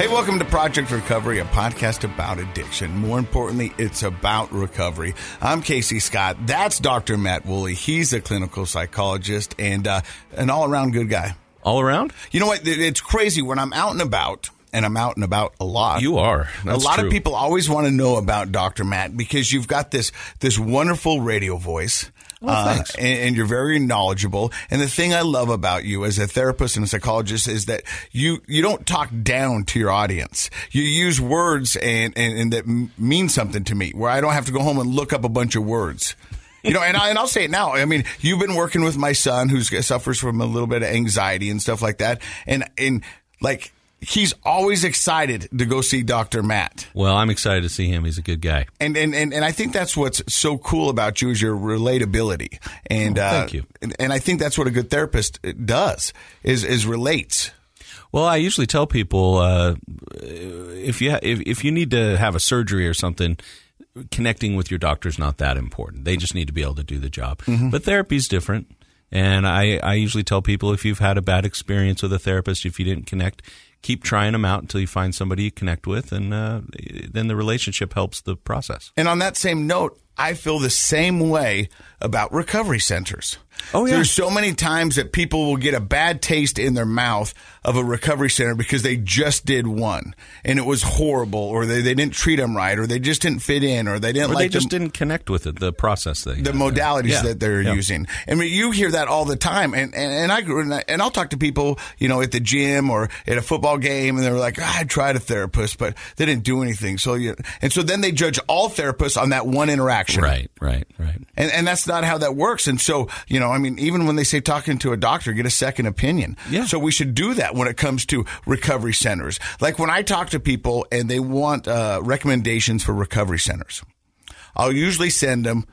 Hey, welcome to Project Recovery, a podcast about addiction. More importantly, it's about recovery. I'm Casey Scott. That's Dr. Matt Woolley. He's a clinical psychologist and uh, an all around good guy. All around? You know what? It's crazy when I'm out and about. And I'm out and about a lot. You are. That's a lot true. of people always want to know about Dr. Matt because you've got this this wonderful radio voice. Well, uh, thanks. and, and you're very knowledgeable. And the thing I love about you as a therapist and a psychologist is that you you don't talk down to your audience. You use words and and, and that m- mean something to me, where I don't have to go home and look up a bunch of words. You know, and, I, and I'll say it now. I mean, you've been working with my son who suffers from a little bit of anxiety and stuff like that, and and like he's always excited to go see Doctor Matt. Well, I'm excited to see him. He's a good guy. And, and, and, and I think that's what's so cool about you is your relatability. And, Oh, uh, thank you. And, and I think that's what a good therapist does is, is relates. Well, I usually tell people uh, if you ha- if if you need to have a surgery or something, connecting with your doctor is not that important. They just need to be able to do the job. But therapy's different. And I, I usually tell people if you've had a bad experience with a therapist, if you didn't connect, keep trying them out until you find somebody you connect with, and uh, then the relationship helps the process. And on that same note, I feel the same way about recovery centers. Oh, yeah. There's so many times that people will get a bad taste in their mouth of a recovery center because they just did one and it was horrible or they, they didn't treat them right or they just didn't fit in or they didn't Or like they just the, didn't connect with it, the process thing. the modalities Yeah. that they're Yeah. using. I mean, you hear that all the time, and and, and I and, I'll talk to people, you know, at the gym or at a football game, and they're like, "Ah, I tried a therapist, but they didn't do anything. So you, and so then they judge all therapists on that one interaction, Right, right, right. And and that's not how that works. And so you know, I mean, even when they say talking to a doctor, get a second opinion. Yeah. So we should do that when it comes to recovery centers. Like when I talk to people and they want uh, recommendations for recovery centers. I'll usually send them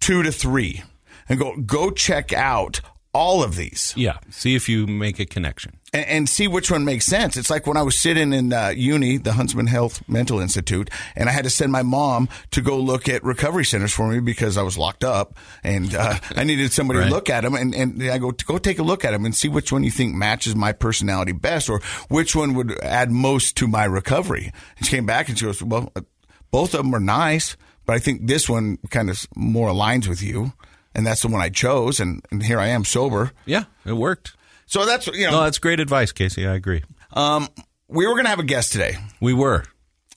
two to three and go go check out all of these Yeah. See if you make a connection. And, and see which one makes sense. It's like when I was sitting in uh, uni, the Huntsman Health Mental Institute, and I had to send my mom to go look at recovery centers for me because I was locked up and uh, I needed somebody Right. to look at them. And, and I go, go take a look at them and see which one you think matches my personality best or which one would add most to my recovery. And she came back and she goes, well, uh, both of them are nice, but I think this one kind of more aligns with you. And that's the one I chose. And, and here I am sober. Yeah, it worked. So that's, you know, No, that's great advice, Casey. I agree. um, we were going to have a guest today, We were.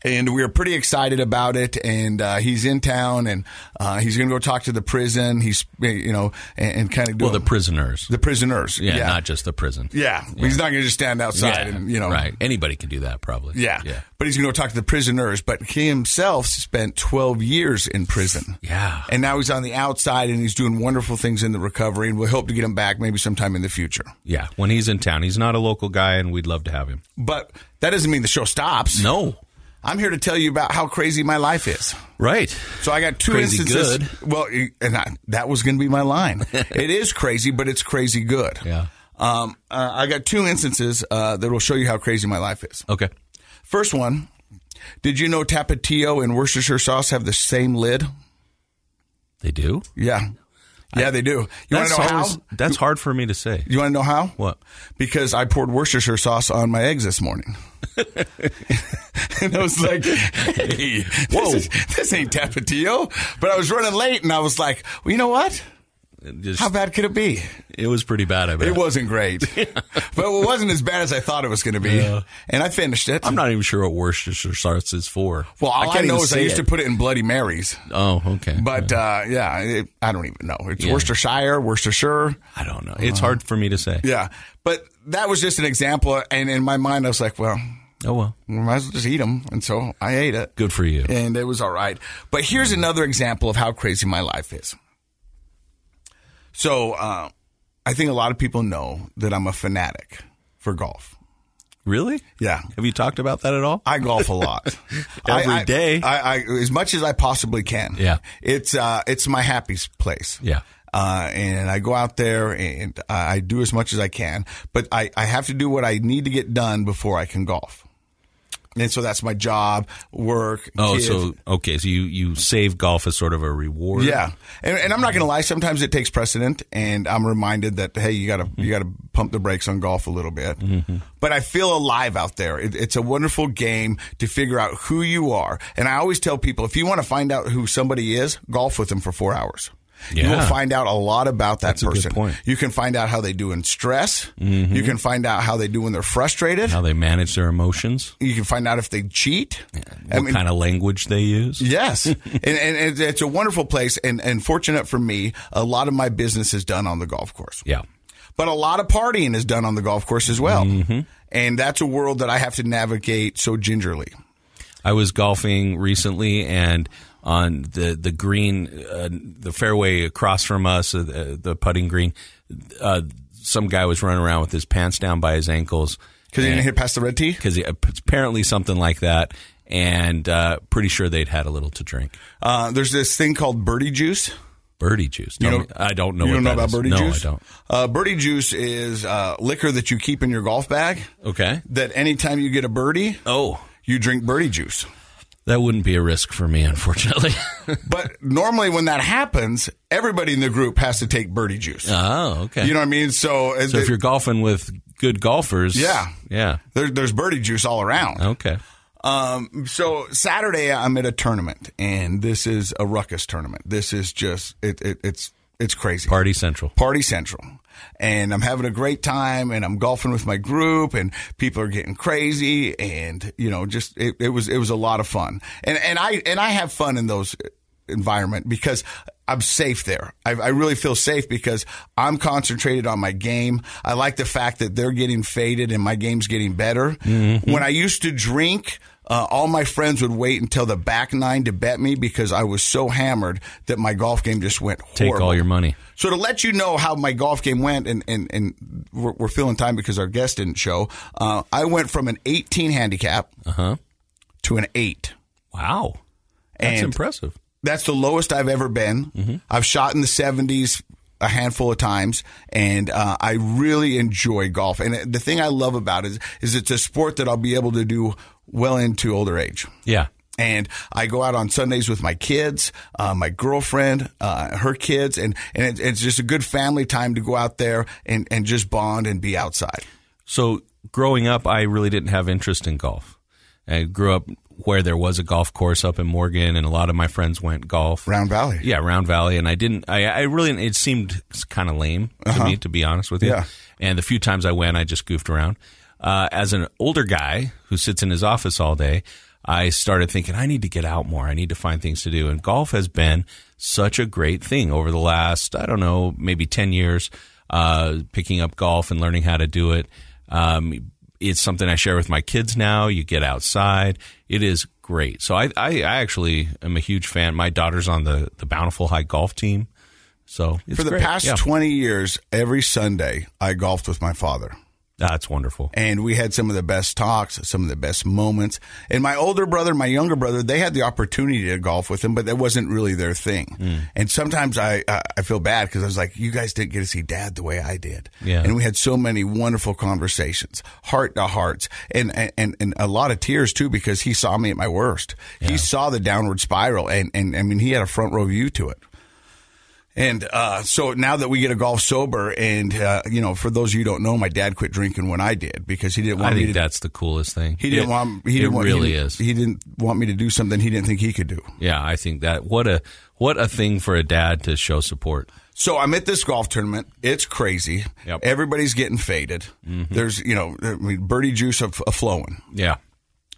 And we were pretty excited about it. And uh, he's in town, and uh, he's going to go talk to the prison. He's, you know, and, and kind of do Well, the prisoners. the prisoners. yeah, yeah, not just the prison. yeah. He's not going to just stand outside Yeah, and you know, right. Anybody can do that, probably. Yeah. yeah, but he's going to go talk to the prisoners. But he himself spent twelve years in prison. Yeah. and now he's on the outside, and he's doing wonderful things in the recovery. And we hope to get him back maybe sometime in the future. yeah. When he's in town, he's not a local guy, and we'd love to have him. But that doesn't mean the show stops. No, I'm here to tell you about how crazy my life is. right. So I got two Crazy instances. good. Well, and I, that was going to be my line. it is crazy, but it's crazy good. Yeah. Um, uh, I got two instances uh, that will show you how crazy my life is. Okay. First one, did you know Tapatio and Worcestershire sauce have the same lid? They do. Yeah, yeah, they do. You want That's to know always- how? That's hard for me to say. You want to know how? What? Because I poured Worcestershire sauce on my eggs this morning. and I was like, hey, Whoa. This, is, this ain't Tapatio. But I was running late and I was like, well, you know what? Just, How bad could it be? it was pretty bad. I bet. It wasn't great, but it wasn't as bad as I thought it was going to be. Yeah. And I finished it. I'm not even sure what Worcestershire sauce is for. well, all I, can't know is I used it. to put it in Bloody Marys, Oh, okay. but uh, yeah, it, I don't even know. It's Yeah. Worcestershire, Worcestershire. I don't know. It's hard for me to say. Yeah, but that was just an example, and in my mind, I was like, well, Oh well. we might as well just eat them, and so I ate it. Good for you. and it was all right. But here's another example of how crazy my life is. So uh, I think a lot of people know that I'm a fanatic for golf. Really? Yeah. Have you talked about that at all? I golf a lot. Every I, day? I, I, as much as I possibly can. Yeah. It's uh, it's my happy place. Yeah. Uh, and I go out there and I do as much as I can, but I, I have to do what I need to get done before I can golf. And so that's my job, work. Oh, kids. so okay, so you you save golf as sort of a reward. Yeah, and, and I'm not going to lie. Sometimes it takes precedent, and I'm reminded that hey, you got to you got to pump the brakes on golf a little bit. Mm-hmm. But I feel alive out there. It, it's a wonderful game to figure out who you are. And I always tell people if you want to find out who somebody is, golf with them for four hours. You will find out a lot about that That's person. You can find out how they do in stress. Mm-hmm. You can find out how they do when they're frustrated. How they manage their emotions, You can find out if they cheat. what kind of language they use. Yes, and, and it- it's a wonderful place. And, and fortunate for me, a lot of my business is done on the golf course, Yeah. but a lot of partying is done on the golf course as well. Mm-hmm. And that's a world that I have to navigate so gingerly. I was golfing recently, and on the the green, uh, the fairway across from us, uh, the, the putting green, uh, some guy was running around with his pants down by his ankles Because he didn't hit past the red tee. because apparently something like that, and uh, pretty sure they'd had a little to drink. Uh, there's this thing called birdie juice. Birdie juice. Tell know- me- I don't know. you what don't know about is. birdie no, juice? I don't. Uh, birdie juice is uh, liquor that you keep in your golf bag. Okay. That anytime you get a birdie, Oh, you drink birdie juice. That wouldn't be a risk for me, unfortunately. But normally when that happens, everybody in the group has to take birdie juice. oh, okay. You know what I mean? So, uh, so if you're golfing with good golfers, Yeah. yeah, there, there's birdie juice all around. okay. Um, so Saturday I'm at a tournament, and this is a ruckus tournament. This is just it, it it's it's crazy. Party Central. Party Central. And I'm having a great time and I'm golfing with my group and people are getting crazy and you know just it, it was it was a lot of fun. And and I and I have fun in those environment because I'm safe there. I, I really feel safe because I'm concentrated on my game. I like the fact that they're getting faded and my game's getting better. Mm-hmm. When I used to drink, uh, all my friends would wait until the back nine to bet me because I was so hammered that my golf game just went Take all your money. So to let you know how my golf game went, and and, and we're, we're filling time because our guest didn't show. Uh, I went from an 18 handicap Uh-huh. to an eight. Wow. That's And- impressive. That's the lowest I've ever been. I've shot in the 70s a handful of times, and uh, I really enjoy golf. And the thing I love about it is, is it's a sport that I'll be able to do well into older age. Yeah. And I go out on Sundays with my kids, uh, my girlfriend, uh, her kids, and, and it, it's just a good family time to go out there and, and just bond and be outside. So growing up, I really didn't have interest in golf. I grew up where there was a golf course up in Morgan, and a lot of my friends went golf. Round Valley. Yeah, Round Valley, and I didn't. I, I really. It seemed kind of lame to me, to be honest with you. Uh-huh. Yeah. And the few times I went, I just goofed around. Uh, as an older guy who sits in his office all day, I started thinking I need to get out more. I need to find things to do, and golf has been such a great thing over the last I don't know maybe ten years. Uh, picking up golf and learning how to do it. Um, it's something I share with my kids now. You get outside. It is great. So I, I, I actually am a huge fan. My daughter's on the, the Bountiful High golf team. So it's For the great. past Yeah. 20 years, every Sunday, I golfed with my father. That's wonderful. and we had some of the best talks, some of the best moments. And my older brother, my younger brother, they had the opportunity to golf with him, but that wasn't really their thing. Hmm. And sometimes I I I feel bad because I was like, you guys didn't get to see Dad the way I did. Yeah. And we had so many wonderful conversations, heart to hearts, and and and a lot of tears too because he saw me at my worst. He saw the downward spiral, and and I mean he had a front row view to it. And uh, so now that we get a golf sober, and uh, you know, for those of you who don't know, my dad quit drinking when I did because he didn't I want me think to. that's the coolest thing. He didn't It- want. He didn't want, he really didn't- is. He didn't want me to do something he didn't think he could do. yeah, I think that what a what a thing for a dad to show support. So I'm at this golf tournament. It's crazy. Yep. Everybody's getting faded. There's, you know, I mean, birdie juice of, of flowing. Yeah.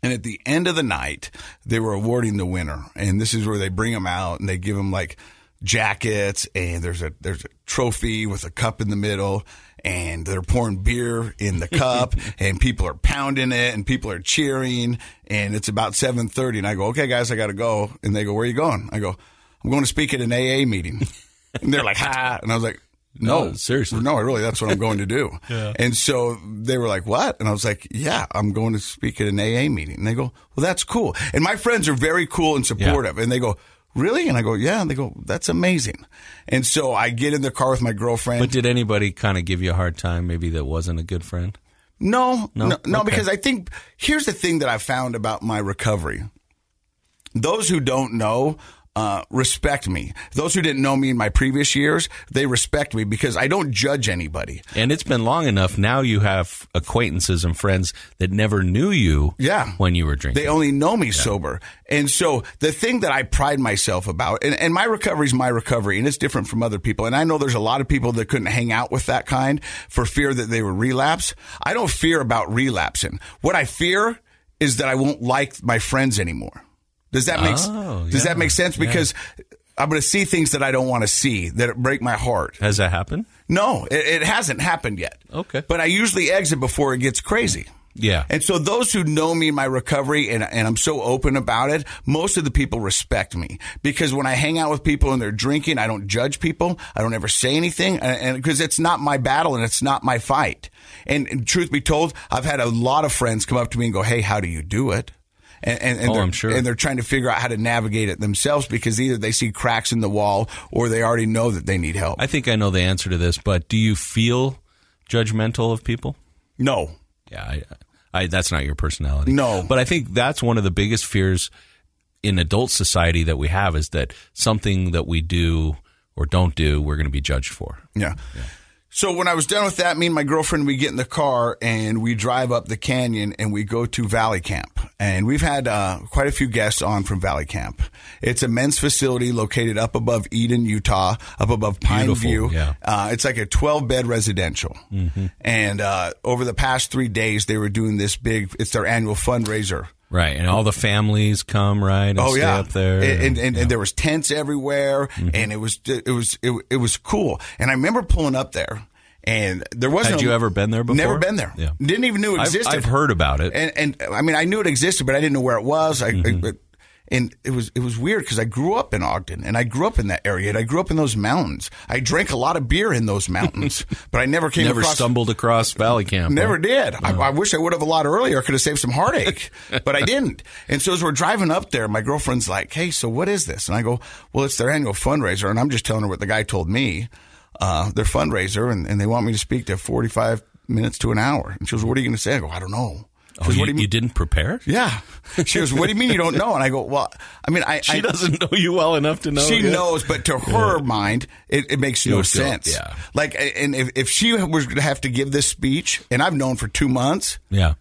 And at the end of the night, they were awarding the winner, and this is where they bring them out and they give them like jackets, and there's a there's a trophy with a cup in the middle, and they're pouring beer in the cup, and people are pounding it, and people are cheering, and it's about seven thirty, and I go, okay, guys, I got to go, and they go, where are you going? I go, I'm going to speak at an AA meeting, and they're like, ha, and I was like. No, No, seriously. No, really, that's what I'm going to do. And so they were like, what? And I was like, yeah, I'm going to speak at an AA meeting. And they go, well, that's cool. And my friends are very cool and supportive. And they go, really? And I go, yeah. And they go, that's amazing. And so I get in the car with my girlfriend. But did anybody kind of give you a hard time? Maybe that wasn't a good friend. No, no, no, Okay. because I think here's the thing that I found about my recovery. Those who don't know uh, respect me. Those who didn't know me in my previous years, they respect me because I don't judge anybody. And it's been long enough. Now you have acquaintances and friends that never knew you Yeah. when you were drinking. They only know me sober. And so the thing that I pride myself about, and, and my recovery is my recovery, and it's different from other people. And I know there's a lot of people that couldn't hang out with that kind for fear that they would relapse. I don't fear about relapsing. What I fear is that I won't like my friends anymore. Does that make Oh, Does yeah. that make sense? Because I'm going to see things that I don't want to see that break my heart. Has that happened? No, it, it hasn't happened yet. Okay. But I usually exit before it gets crazy. Yeah. And so those who know me in my recovery and, and I'm so open about it, most of the people respect me because when I hang out with people and they're drinking, I don't judge people. I don't ever say anything and because it's not my battle and it's not my fight. And, and truth be told, I've had a lot of friends come up to me and go, Hey, how do you do it? And, and, and Oh, they're, I'm sure. And they're trying to figure out how to navigate it themselves because either they see cracks in the wall or they already know that they need help. I think I know the answer to this, but do you feel judgmental of people? no. Yeah, I, I, that's not your personality. No. but I think that's one of the biggest fears in adult society that we have is that something that we do or don't do, we're going to be judged for. Yeah. So when I was done with that, me and my girlfriend, we get in the car and we drive up the canyon and we go to Valley Camp. And we've had uh, quite a few guests on from Valley Camp. It's a men's facility located up above Eden, Utah, up above Pine Beautiful, View. yeah. Uh, it's like a 12 bed residential. Mm-hmm. And uh, over the past three days, they were doing this big, it's their annual fundraiser. Right, and all the families come right and Oh stay yeah, up there. and and, and, and there was tents everywhere, Mm-hmm. and it was it was it, it was cool. And I remember pulling up there, and there wasn't. Had a- you ever been there before? Never been there. Yeah. didn't even know it I've, existed. I've heard about it. and and I mean I knew it existed, but I didn't know where it was. I, Mm-hmm. I- and it was it was weird because I grew up in Ogden and I grew up in that area and I grew up in those mountains. I drank a lot of beer in those mountains, but I never came Never across stumbled across Valley Camp. Never did. I, I wish I would have a lot earlier. I could have saved some heartache, but I didn't. And so as we're driving up there, my girlfriend's like, "Hey, so what is this?" And I go, "Well, it's their annual fundraiser." And I'm just telling her what the guy told me. Uh, their fundraiser, and, and they want me to speak to 45 minutes to an hour. And she goes, "What are you going to say?" I go, "I don't know." Oh, you, "What do you mean?" you didn't prepare? yeah. She goes, "What do you mean you don't know?" And I go, "Well, I mean, I She I, doesn't know you well enough to know. she yet. knows, but to her mind, it, it makes no sense. yeah. Like, and if, if she was going to have to give this speech, and I've known for two months, Yeah,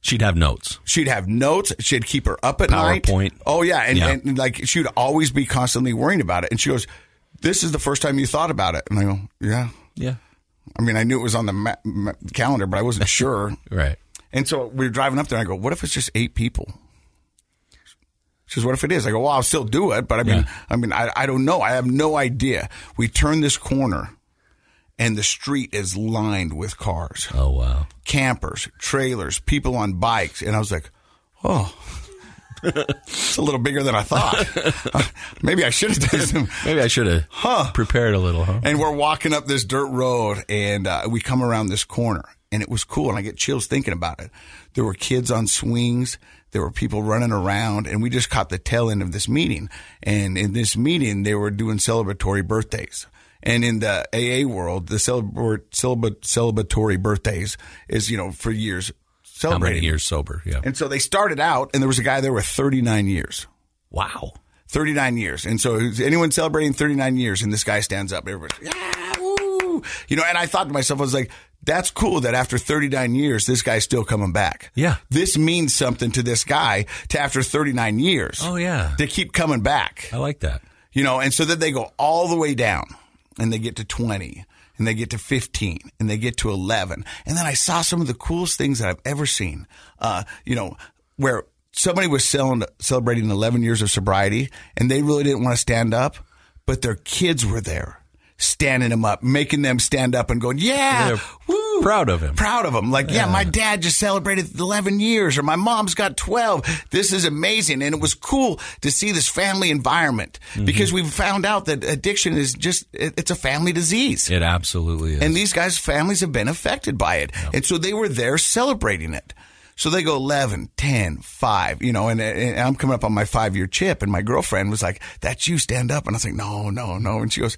she'd have notes. She'd have notes. She'd keep her up at night. PowerPoint. Oh yeah, and, Yeah. and like she'd always be constantly worrying about it. And she goes, "This is the first time you thought about it." And I go, "Yeah." Yeah, I mean, I knew it was on the ma- ma- calendar, but I wasn't sure. right. And so we were driving up there. and I go, "What if it's just eight people?" She says, "What if it is?" I go, "Well, I'll still do it, but I mean, Yeah. I mean, I, I don't know. I have no idea." We turn this corner, and the street is lined with cars Oh wow. campers, trailers, people on bikes, and I was like, "Oh, it's a little bigger than I thought. Uh, maybe I should have done some." Maybe I should have Huh. prepared a little, huh? And we're walking up this dirt road, and uh, we come around this corner, and it was cool, and I get chills thinking about it. There were kids on swings. There were people running around, and we just caught the tail end of this meeting. And in this meeting, they were doing celebratory birthdays. And in the AA world, the celebra- celebra- celebratory birthdays is, you know, for years How celebrating. many years sober? Yeah. And so they started out, and there was a guy there with 39 years. Wow. 39 years. And so is anyone celebrating 39 years and this guy stands up, everybody's, yeah, woo. You know, and I thought to myself, I was like, that's cool that after 39 years, this guy's still coming back. Yeah. This means something to this guy to after 39 years. Oh yeah. To keep coming back. I like that. You know, and so then they go all the way down and they get to 20 and they get to 15 and they get to 11. And then I saw some of the coolest things that I've ever seen. Uh, you know, where somebody was selling, celebrating 11 years of sobriety and they really didn't want to stand up, but their kids were there standing them up, making them stand up and going, yeah, woo. proud of him. Proud of him. Like, yeah. my dad just celebrated 11 years or my mom's got 12. This is amazing. And it was cool to see this family environment Mm-hmm. because we found out that addiction is just, it- it's a family disease. It absolutely is. And these guys' families have been affected by it. And so they were there celebrating it. So they go 11, 10, 5, you know, and, and I'm coming up on my five year chip. And my girlfriend was like, That's you, stand up. And I was like, No, no, no. And she goes,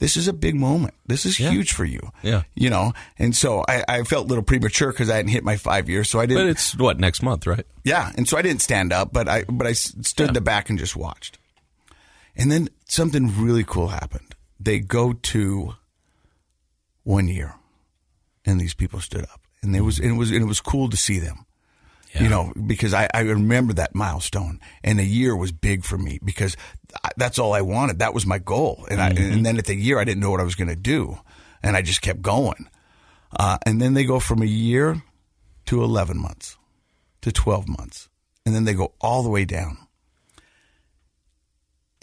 this is a big moment. This is Yeah. huge for you. Yeah. You know, and so I, I felt a little premature because I hadn't hit my five years. So I didn't, But it's what next month, right? yeah. And so I didn't stand up, but I, but I stood in the back and just watched. And then something really cool happened. They go to one year and these people stood up and it was, and it was, and it was cool to see them you know, because I, I remember that milestone and a year was big for me because I, that's all I wanted. That was my goal. And I, and then at the year, I didn't know what I was going to do and I just kept going. Uh, and then they go from a year to 11 months to 12 months. And then they go all the way down.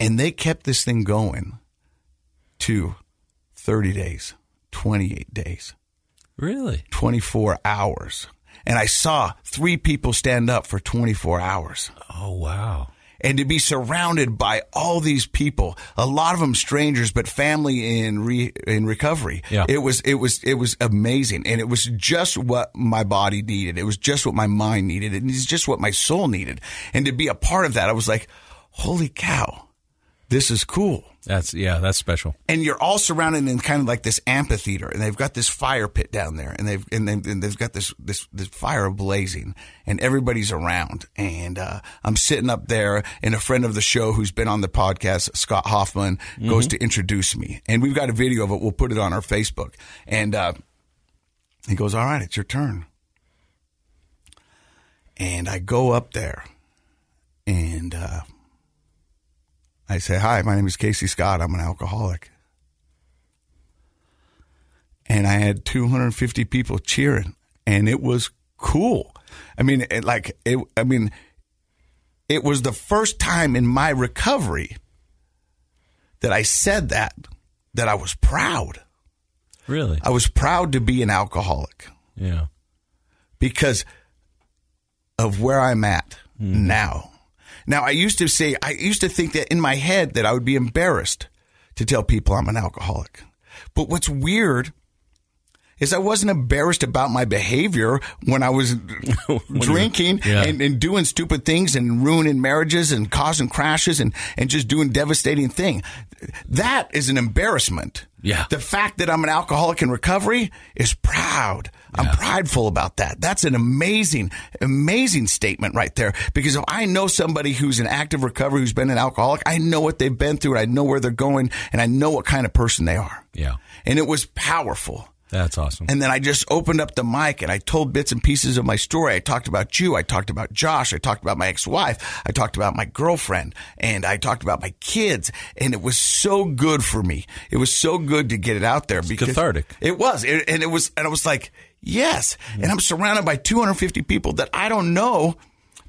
And they kept this thing going to 30 days, 28 days. Really? 24 hours. And I saw three people stand up for 24 hours. Oh wow. And to be surrounded by all these people, a lot of them strangers, but family in re, in recovery. Yeah. It was it was it was amazing, and it was just what my body needed. It was just what my mind needed, and it's just what my soul needed. And to be a part of that, I was like, "Holy cow, this is cool." That's yeah, that's special. and you're all surrounded in kind of like this amphitheater, and they've got this fire pit down there, and they've and they've, and they've got this this this fire blazing, and everybody's around, and uh, I'm sitting up there, and a friend of the show who's been on the podcast, Scott Hoffman, goes to introduce me, and we've got a video of it. We'll put it on our Facebook, and uh, he goes, "All right, it's your turn," and I go up there, and. Uh, I say, Hi, my name is Casey Scott. I'm an alcoholic. And I had 250 people cheering, and it was cool. I mean, it, like, it, I mean, it was the first time in my recovery that I said that, that I was proud. Really? I was proud to be an alcoholic Yeah. because of where I'm at mm-hmm. now. Now, I used to say, I used to think that in my head that I would be embarrassed to tell people I'm an alcoholic. But what's weird is I wasn't embarrassed about my behavior when I was drinking yeah. and, and doing stupid things and ruining marriages and causing crashes and, and just doing devastating thing. That is an embarrassment. Yeah. The fact that I'm an alcoholic in recovery is proud. I'm prideful about that. That's an amazing, amazing statement right there. Because if I know somebody who's in active recovery, who's been an alcoholic, I know what they've been through and I know where they're going and I know what kind of person they are. Yeah. And it was powerful. That's awesome. And then I just opened up the mic and I told bits and pieces of my story. I talked about you. I talked about Josh. I talked about my ex-wife. I talked about my girlfriend and I talked about my kids. And it was so good for me. It was so good to get it out there because cathartic. It was. It, and it was, and I was like, yes. And I'm surrounded by 250 people that I don't know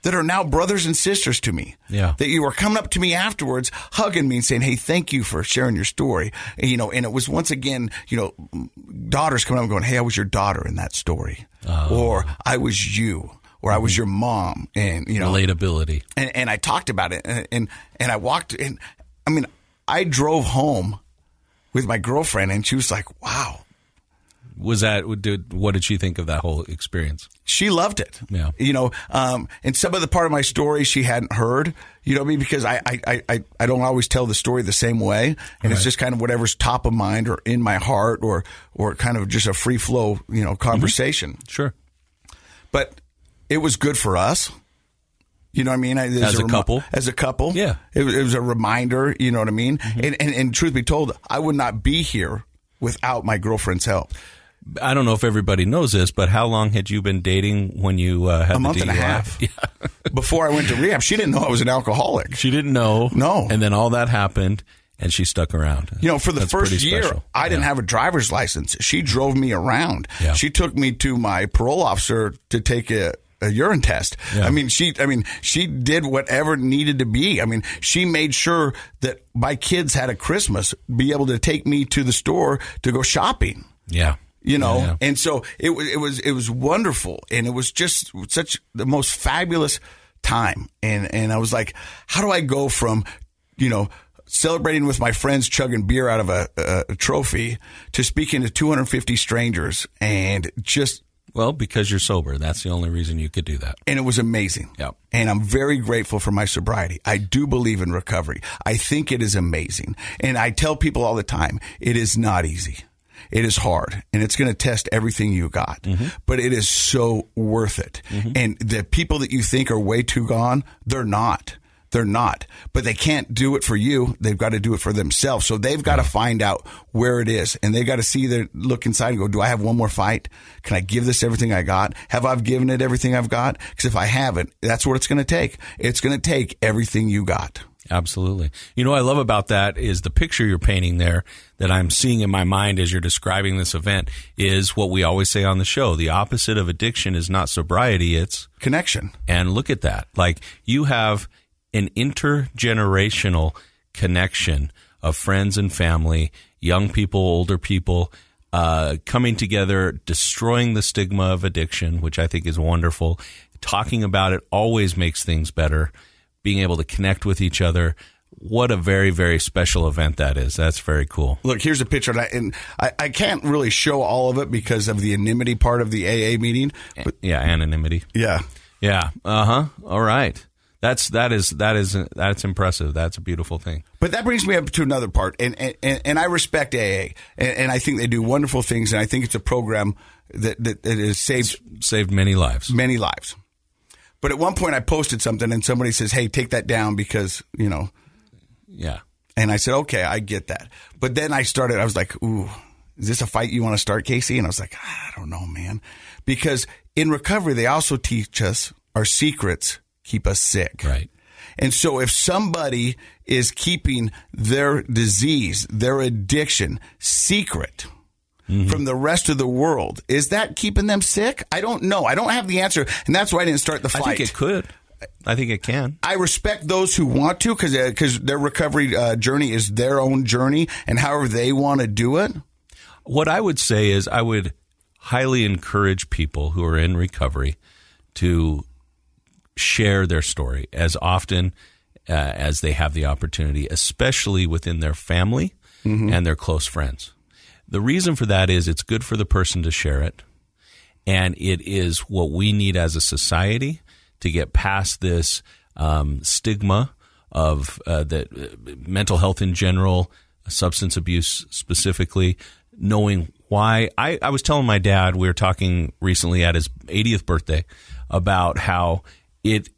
that are now brothers and sisters to me. Yeah. That you were coming up to me afterwards, hugging me and saying, Hey, thank you for sharing your story. And, you know, and it was once again, you know, daughters coming up and going, Hey, I was your daughter in that story. Oh. Or I was you. Or I was mm-hmm. your mom. And, you know, Relatability. and, and I talked about it and, and, and I walked in. I mean, I drove home with my girlfriend and she was like, wow, Was that did what did she think of that whole experience? She loved it. Yeah. You know, um, and some of the part of my story she hadn't heard, you know, what I mean? because I, I, I, I don't always tell the story the same way. And it's just kind of whatever's top of mind or in my heart or, or kind of just a free flow, you know, conversation. Sure. But it was good for us. You know what I mean? As, As a couple? As a couple. Yeah. It, was- it was a reminder, you know what I mean? And, and, and truth be told, I would not be here without my girlfriend's help. I don't know if everybody knows this, but how long had you been dating when you uh, had A month and a half. Yeah. Before I went to rehab, she didn't know I was an alcoholic. She didn't know. No. And then all that happened, and she stuck around. You know, for the That's first year, special. I didn't Yeah. have a driver's license. She drove me around. Yeah. She took me to my parole officer to take a, a urine test. Yeah. I mean, she, I mean, she did whatever needed to be. I mean, she made sure that my kids had a Christmas, be able to take me to the store to go shopping. Yeah. You know, Yeah, yeah. and so it was, it was, it was wonderful, and it was just such the most fabulous time. And and I was like, how do I go from, you know, celebrating with my friends, chugging beer out of a, a, a trophy, to speaking to 250 strangers and just Well, because you're sober. That's the only reason you could do that. And it was amazing. Yep. And I'm very grateful for my sobriety. I do believe in recovery. I think it is amazing. And I tell people all the time, it is not easy. It is hard and it's going to test everything you got, Mm-hmm. but it is so worth it. And the people that you think are way too gone, they're not. They're not, but they can't do it for you. They've got to do it for themselves. So they've got to find out where it is and they've got to see their look inside and go, do I have one more fight? Can I give this everything I got? Have I given it everything I've got? Because if I haven't, that's what it's going to take. It's going to take everything you got. Absolutely. You know what I love about that is the picture you're painting there that I'm seeing in my mind as you're describing this event is what we always say on the show. The opposite of addiction is not sobriety, it's Connection. and look at that. Like you have an intergenerational connection of friends and family, young people, older people, uh, coming together, destroying the stigma of addiction, which I think is wonderful. Talking about it always makes things better. Being able to connect with each other. What a very, very special event that is. That's very cool. Look, here's a picture, and I, and I, I can't really show all of it because of the anonymity part of the AA meeting. But Yeah, anonymity. yeah, Yeah. Uh huh. All right. That's that is that is that's impressive. That's a beautiful thing. But that brings me up to another part, and and, and I respect AA, and, and I think they do wonderful things, and I think it's a program that that, that has saved Saved many lives. many lives. But at one point, I posted something, and somebody says, "Hey, take that down because you know." Yeah. And I said, "Okay, I get that." But then I started. I was like, "Ooh, is this a fight you want to start, Casey?" And I was like, ah, "I don't know, man," because in recovery, they also teach us our secrets keep us sick. Right. And so if somebody is keeping their disease, their addiction secret from the rest of the world, is that keeping them sick? I don't know. I don't have the answer. And that's why I didn't start the I fight. think it could. I think it can. I respect those who want to because because their recovery uh, journey is their own journey and however they want to do it. What I would say is I would highly encourage people who are in recovery to share their story as often uh, as they have the opportunity, especially within their family and their close friends. The reason for that is it's good for the person to share it, and it is what we need as a society to get past this um, stigma of uh, that uh, mental health in general, substance abuse specifically, knowing why. I, I was telling my dad we were talking recently at his 80th birthday about how it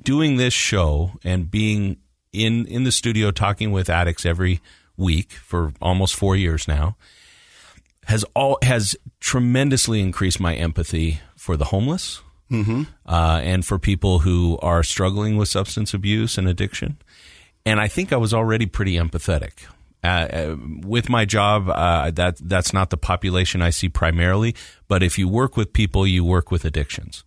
doing this show and being in in the studio talking with addicts every week for almost four years now has all has tremendously increased my empathy for the homeless uh, and for people who are struggling with substance abuse and addiction. And I think I was already pretty empathetic. Uh, uh, with my job, uh, that that's not the population I see primarily. But if you work with people, you work with addictions.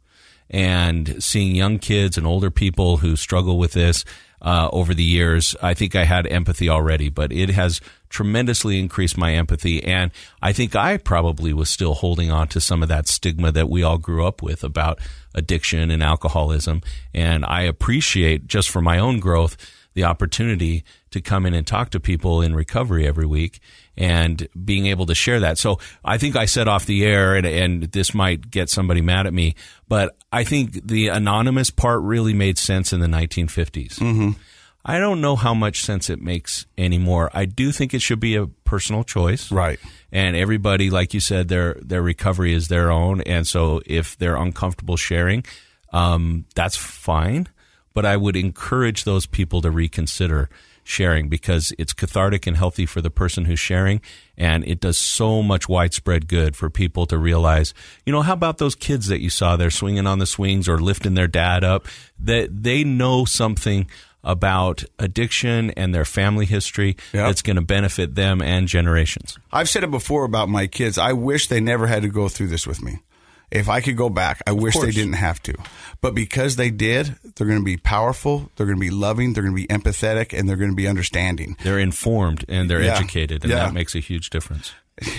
And seeing young kids and older people who struggle with this uh, over the years, I think I had empathy already. But it has tremendously increased my empathy, and I think I probably was still holding on to some of that stigma that we all grew up with about addiction and alcoholism. And I appreciate just for my own growth the opportunity to come in and talk to people in recovery every week and being able to share that. So I think I said off the air, and, and this might get somebody mad at me, but I think the anonymous part really made sense in the 1950s. Mm-hmm. I don't know how much sense it makes anymore. I do think it should be a personal choice. Right. And everybody, like you said, their their recovery is their own. And so if they're uncomfortable sharing, um, that's fine. But I would encourage those people to reconsider sharing because it's cathartic and healthy for the person who's sharing. And it does so much widespread good for people to realize, you know, how about those kids that you saw there swinging on the swings or lifting their dad up? That they know something about addiction and their family history Yeah. that's going to benefit them and generations. I've said it before about my kids. I wish they never had to go through this with me. If I could go back, I wish they didn't have to. But because they did, they're going to be powerful, they're going to be loving, they're going to be empathetic, and they're going to be understanding. They're informed and they're Yeah. educated, and Yeah. that makes a huge difference.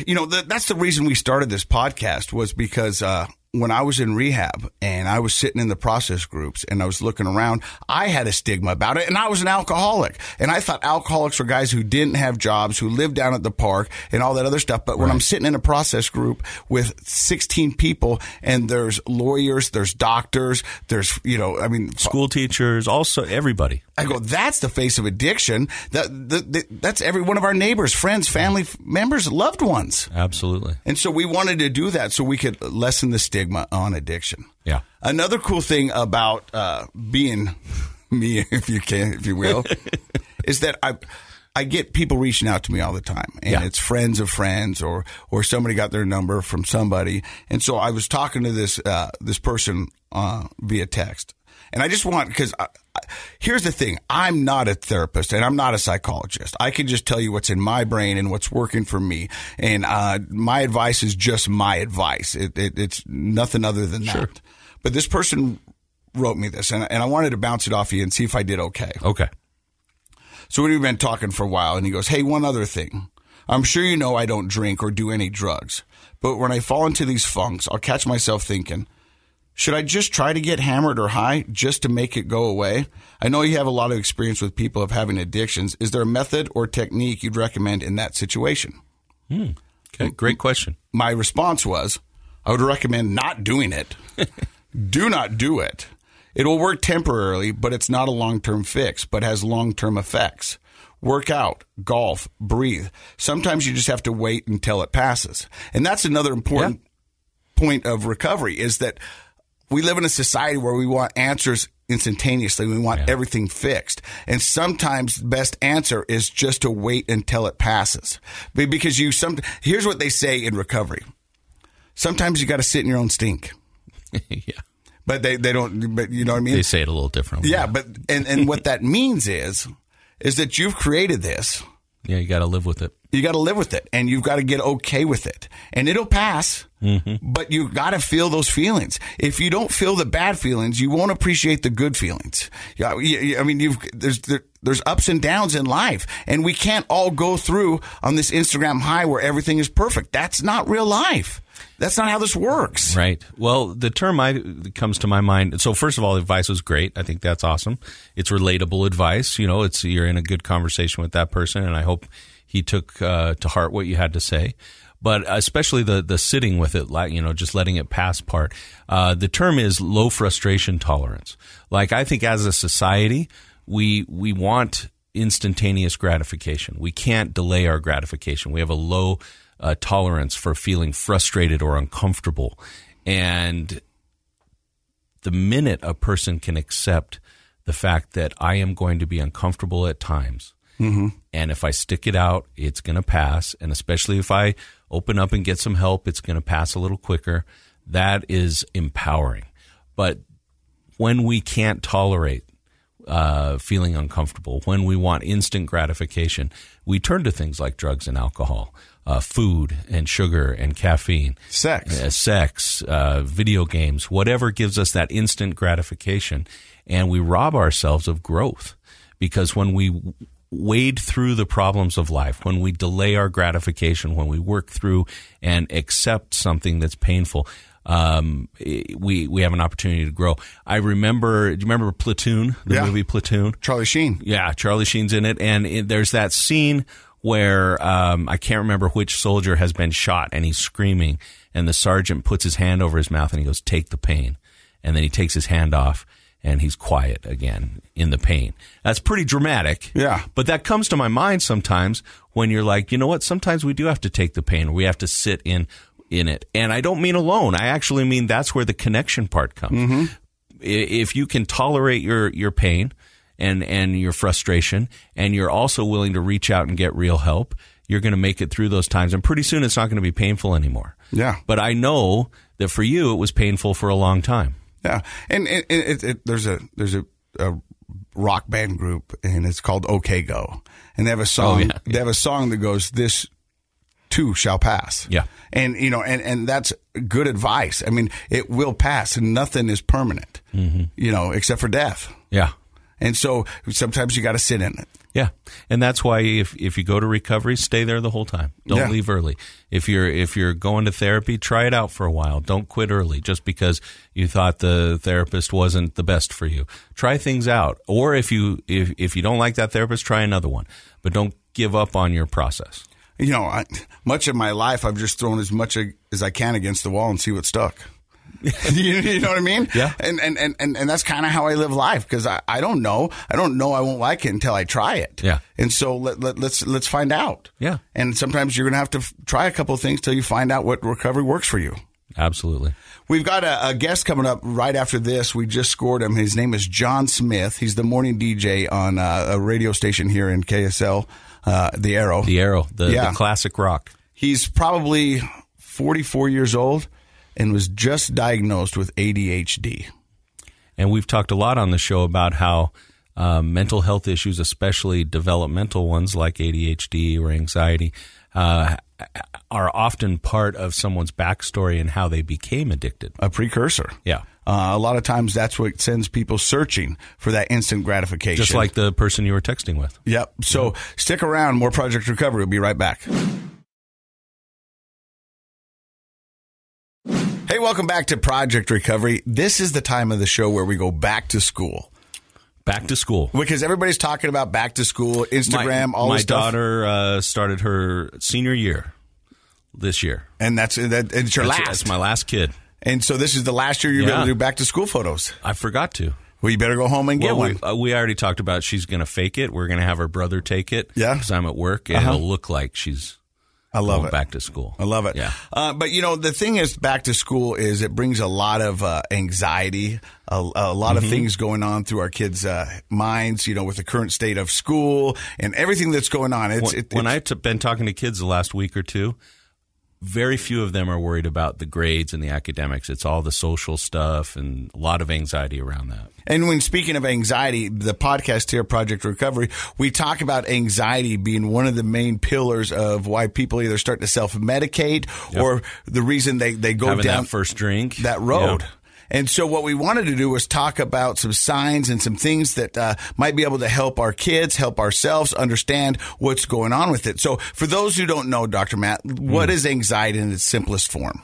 You know, th- that's the reason we started this podcast was because uh, when I was in rehab and I was sitting in the process groups and I was looking around, I had a stigma about it and I was an alcoholic. And I thought alcoholics were guys who didn't have jobs, who lived down at the park and all that other stuff. But when I'm sitting in a process group with 16 people and there's lawyers, there's doctors, there's, you know, I mean, School teachers, also everybody. I go, that's the face of addiction. That, that, that that's every one of our neighbors, friends, family members, loved ones. Absolutely. And so we wanted to do that so we could lessen the stigma on addiction. Yeah. Another cool thing about uh, being me, if you can, if you will, is that I I get people reaching out to me all the time, and Yeah. it's friends of friends, or or somebody got their number from somebody, and so I was talking to this uh, this person uh, via text, and I just want because. Here's the thing. I'm not a therapist and I'm not a psychologist. I can just tell you what's in my brain and what's working for me. And, uh, my advice is just my advice. It, it, it's nothing other than that. But this person wrote me this and, and I wanted to bounce it off you and see if I did okay. Okay. So we've been talking for a while, and he goes, "Hey, one other thing. I'm sure you know I don't drink or do any drugs, but when I fall into these funks, I'll catch myself thinking." Should I just try to get hammered or high just to make it go away? I know you have a lot of experience with people of having addictions. Is there a method or technique you'd recommend in that situation? Hmm. Okay. Great question. My response was, I would recommend not doing it. do not do it. It will work temporarily, but it's not a long term fix, but has long term effects. Work out, golf, breathe. Sometimes you just have to wait until it passes. And that's another important point of recovery is that we live in a society where we want answers instantaneously. We want everything fixed. And sometimes the best answer is just to wait until it passes. Because you some here's what they say in recovery. Sometimes you got to sit in your own stink. yeah. But they, they don't but you know what I mean? They say it a little differently. yeah, but and and what that means is is that you've created this. Yeah, you got to live with it. You got to live with it and you've got to get okay with it. And it'll pass, mm-hmm. but you got to feel those feelings. If you don't feel the bad feelings, you won't appreciate the good feelings. Yeah, you- you- I mean, you've, there's, there, there's ups and downs in life and we can't all go through on this Instagram high where everything is perfect. That's not real life. That's not how this works. Right. Well, the term I comes to my mind. So first of all, the advice was great. I think that's awesome. It's relatable advice. You know, it's you're in a good conversation with that person, and I hope he took uh, to heart what you had to say. But especially the the sitting with it, like you know, just letting it pass part. Uh, the term is low frustration tolerance. Like I think as a society, we we want instantaneous gratification. We can't delay our gratification. We have a low uh, tolerance for feeling frustrated or uncomfortable. And the minute a person can accept the fact that I am going to be uncomfortable at times, and if I stick it out, it's going to pass. And especially if I open up and get some help, it's going to pass a little quicker. That is empowering. But when we can't tolerate uh, feeling uncomfortable, when we want instant gratification, we turn to things like drugs and alcohol, uh, food and sugar and caffeine, Sex. uh, sex, uh, video games, whatever gives us that instant gratification. And we rob ourselves of growth because when we wade through the problems of life, when we delay our gratification, when we work through and accept something that's painful, um, we we have an opportunity to grow. I remember. Do you remember Platoon? The Yeah. movie Platoon. Charlie Sheen. Yeah, Charlie Sheen's in it, and it, there's that scene where um, I can't remember which soldier has been shot, and he's screaming, and the sergeant puts his hand over his mouth, and he goes, "Take the pain," and then he takes his hand off, and he's quiet again in the pain. That's pretty dramatic. Yeah. but that comes to my mind sometimes when you're like, you know what? Sometimes we do have to take the pain. We have to sit in in it, and I don't mean alone. I actually mean that's where the connection part comes mm-hmm. i- if you can tolerate your your pain and and your frustration and you're also willing to reach out and get real help you're going to make it through those times and pretty soon it's not going to be painful anymore Yeah. but i know that for you it was painful for a long time Yeah, and, and, it, it, there's a there's a, a rock band group, and it's called OK Go, and they have a song. Oh, yeah. They have a song that goes, "This too shall pass." Yeah. and you know, and and that's good advice. I mean, it will pass, and nothing is permanent. Mm-hmm. You know, except for death. yeah And so sometimes you got to sit in it. Yeah, and that's why if if you go to recovery, stay there the whole time. Don't Yeah. leave early. If you're if you're going to therapy, try it out for a while. Don't quit early just because you thought the therapist wasn't the best for you. Try things out, or if you if if you don't like that therapist, try another one. But don't give up on your process. You know, I, much of my life, I've just thrown as much as I can against the wall and see what stuck. you, you know what I mean? Yeah. And and and and, and that's kind of how I live life because I, I don't know I don't know I won't like it until I try it. Yeah. And so let, let let's let's find out. Yeah. And sometimes you're gonna have to f- try a couple of things till you find out what recovery works for you. Absolutely. We've got a, a guest coming up right after this. We just scored him. His name is Jon Smith. He's the morning DJ on uh, a radio station here in KSL, uh, the Arrow. The arrow, the, Yeah. the classic rock. He's probably 44 years old and was just diagnosed with ADHD. And we've talked a lot on the show about how um, mental health issues, especially developmental ones like ADHD or anxiety, uh, are often part of someone's backstory and how they became addicted. A precursor. Yeah. Uh, a lot of times that's what sends people searching for that instant gratification. Just like the person you were texting with. Yep. So stick around. More Project Recovery. We'll be right back. Hey, welcome back to Project Recovery. This is the time of the show where we go back to school Back to school. because everybody's talking about back to school, Instagram, my all my daughter uh, started her senior year this year. and that's that. It's your That's, last. that's my last kid. and so this is the last year you're Yeah. able to do back to school photos. I forgot to. Well, you better go home and get Well, one. we, uh, we already talked about she's going to fake it. We're going to have her brother take it. Yeah. Because I'm at work, and Uh-huh. it'll look like she's I love it. back to school. I love it. Yeah. Uh, but you know, the thing is, back to school is it brings a lot of uh, anxiety, a, a lot Mm-hmm. of things going on through our kids' uh, minds. You know, with the current state of school and everything that's going on. It's when, it, when I've been talking to kids the last week or two, very few of them are worried about the grades and the academics. It's all the social stuff and a lot of anxiety around that. And when speaking of anxiety, the podcast here, Project Recovery, we talk about anxiety being one of the main pillars of why people either start to self medicate or the reason they, they go Having down that first drink, that road. Yeah. And so, what we wanted to do was talk about some signs and some things that uh, might be able to help our kids, help ourselves understand what's going on with it. So, for those who don't know, Dr. Matt, what is anxiety in its simplest form?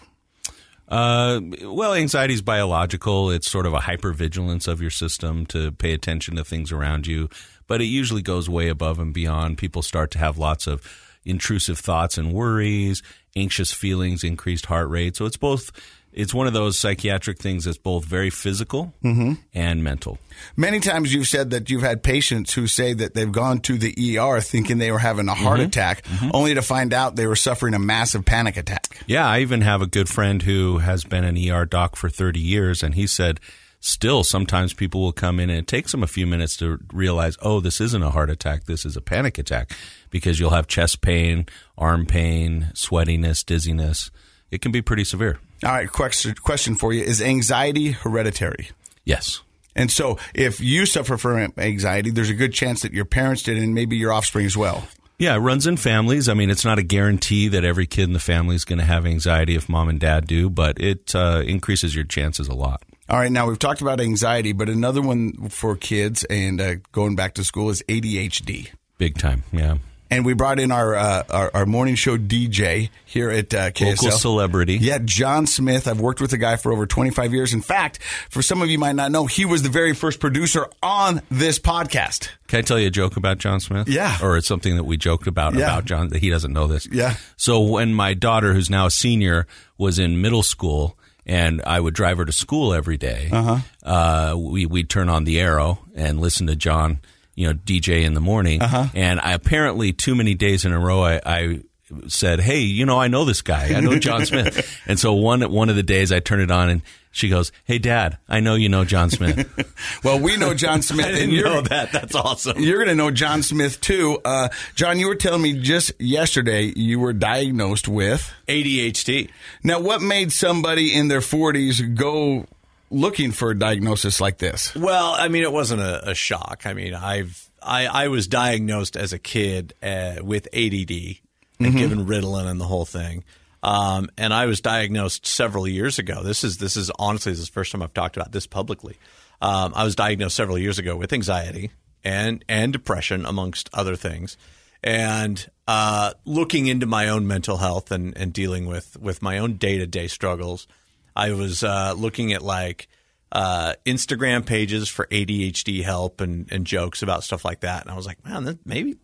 Uh, well, anxiety is biological. It's sort of a hypervigilance of your system to pay attention to things around you, but it usually goes way above and beyond. People start to have lots of intrusive thoughts and worries, anxious feelings, increased heart rate. So it's both. It's one of those psychiatric things that's both very physical and mental. Many times you've said that you've had patients who say that they've gone to the ER thinking they were having a heart attack, only to find out they were suffering a massive panic attack. Yeah, I even have a good friend who has been an ER doc for 30 years, and he said still sometimes people will come in and it takes them a few minutes to realize, oh, this isn't a heart attack, this is a panic attack, because you'll have chest pain, arm pain, sweatiness, dizziness. It can be pretty severe. All right, question, question for you Is anxiety hereditary? Yes. And so, if you suffer from anxiety, there's a good chance that your parents did and maybe your offspring as well. Yeah, it runs in families. I mean, it's not a guarantee that every kid in the family is going to have anxiety if mom and dad do, but it uh, increases your chances a lot. All right, now we've talked about anxiety, but another one for kids and uh, going back to school is ADHD. Big time. Yeah. And we brought in our uh, our, our morning show DJ here at uh, KSL. Local celebrity. Yeah, Jon Smith. I've worked with the guy for over 25 years. In fact, for some of you might not know, he was the very first producer on this podcast. Can I tell you a joke about Jon Smith? Yeah. Or it's something that we joked about Yeah. about Jon that he doesn't know this. Yeah. So when my daughter, who's now a senior, was in middle school, and I would drive her to school every day, uh-huh. we we'd turn on the Arrow and listen to Jon, you know, DJ in the morning. Uh-huh. And I apparently too many days in a row, I. I said, "Hey, you know, I know this guy. I know Jon Smith." and so one one of the days, I turned it on, and she goes, "Hey, Dad, I know you know Jon Smith." Well, we know Jon Smith, and you're, know that. That's awesome. you're going to know Jon Smith too. Uh, Jon, you were telling me just yesterday you were diagnosed with. ADHD. Now, what made somebody in their 40s go looking for a diagnosis like this? Well, I mean, it wasn't a, a shock. I mean, I've I, I was diagnosed as a kid uh, with ADD and given Ritalin and the whole thing. Um, and I was diagnosed several years ago. This is this is honestly this is the first time I've talked about this publicly. Um, I was diagnosed several years ago with anxiety, and and depression amongst other things, and uh, looking into my own mental health and and dealing with with my own day to day struggles. I was uh, looking at like uh, Instagram pages for ADHD help and, and jokes about stuff like that. And I was like, man, maybe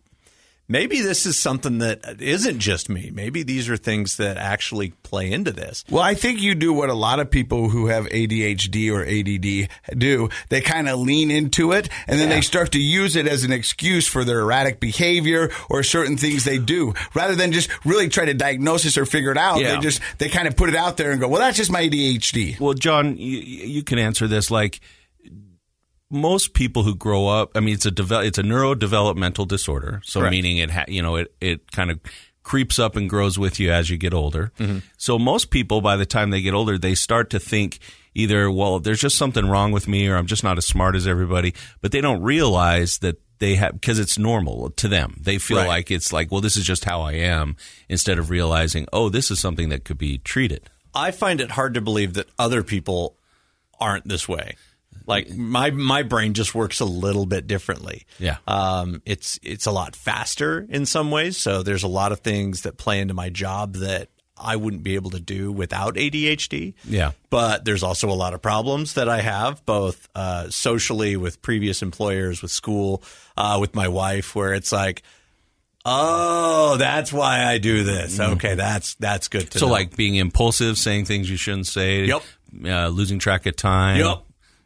maybe this is something that isn't just me. Maybe these are things that actually play into this. Well, I think you do what a lot of people who have ADHD or ADD do. They kind of lean into it and then they start to use it as an excuse for their erratic behavior or certain things they do rather than just really try to diagnose this or figure it out. Yeah. They just, they kind of put it out there and go, well, that's just my ADHD. Well, Jon, you, you can answer this. Like most people who grow up, I mean, it's a devel- it's a neurodevelopmental disorder. So Correct. meaning it, ha- you know, it it kind of creeps up and grows with you as you get older. Mm-hmm. So most people, by the time they get older, they start to think either, well, there's just something wrong with me, or I'm just not as smart as everybody. But they don't realize that they have because it's normal to them. They feel Right. like it's like, well, this is just how I am, instead of realizing, oh, this is something that could be treated. I find it hard to believe that other people aren't this way. Like my my brain just works a little bit differently. Yeah. Um, it's it's a lot faster in some ways. So there's a lot of things that play into my job that I wouldn't be able to do without ADHD. Yeah. But there's also a lot of problems that I have, both uh, socially with previous employers, with school, uh, with my wife, where it's like, oh, that's why I do this. Okay, that's that's good to So know. like being impulsive, saying things you shouldn't say. Yep. Uh, losing track of time. Yep.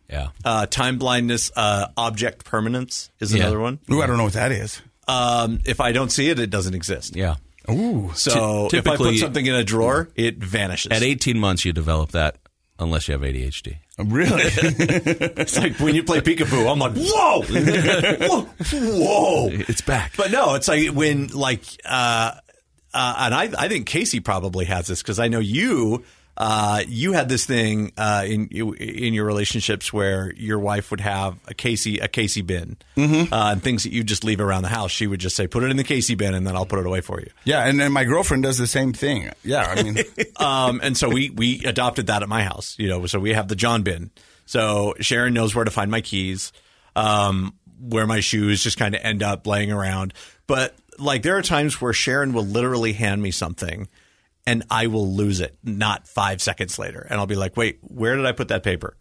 Yeah. Uh, time blindness, uh, object permanence is Yeah. another one. Ooh, I don't know what that is. Um, if I don't see it, it doesn't exist. Yeah. Ooh. So Ty- if I put something in a drawer, it vanishes. At 18 months, you develop that unless you have ADHD. Really? it's like when you play peekaboo, I'm like, whoa, whoa, whoa. It's back. But no, it's like when like, uh, uh, and I, I think Casey probably has this because I know you. Uh, you had this thing uh, in in your relationships where your wife would have a Casey a Casey bin uh, and things that you just leave around the house. She would just say, "Put it in the Casey bin, and then I'll put it away for you." yeah. And then my girlfriend does the same thing. Yeah. I mean, um, and so we we adopted that at my house. You know, so we have the Jon bin. So Sharon knows where to find my keys, um, where my shoes just kind of end up laying around. But like there are times where Sharon will literally hand me something, and I will lose it not five seconds later, and I'll be like, "Wait, where did I put that paper?"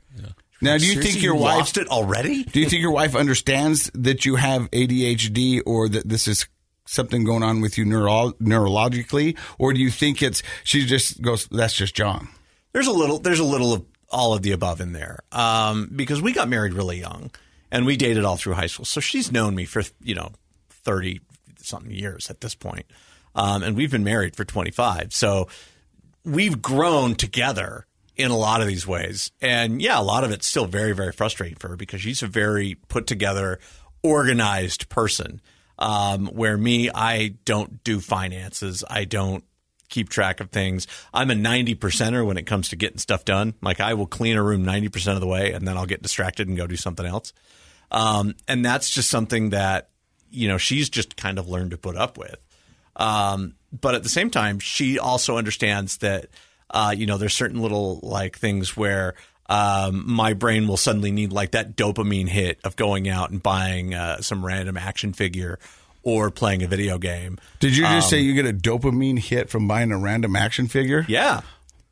now do you Seriously, think your you wife lost it already? Do you think your wife understands that you have ADHD or that this is something going on with you neuro- neurologically? Or do you think it's, she just goes, that's just Jon? There's a little. There's a little of all of the above in there, um, because we got married really young, and we dated all through high school. So she's known me for you know thirty something years at this point, um, and we've been married for twenty five. So we've grown together in a lot of these ways, and yeah, a lot of it's still very very frustrating for her because she's a very put together, organized person. Um, where me, I don't do finances. I don't keep track of things. I'm a 90 percenter when it comes to getting stuff done. Like I will clean a room 90% of the way and then I'll get distracted and go do something else. Um, and that's just something that, you know, she's just kind of learned to put up with. Um, but at the same time, she also understands that, uh, you know, there's certain little like things where, um, my brain will suddenly need like that dopamine hit of going out and buying uh, some random action figure or playing a video game. Did you just say you get a dopamine hit from buying a random action figure? Yeah.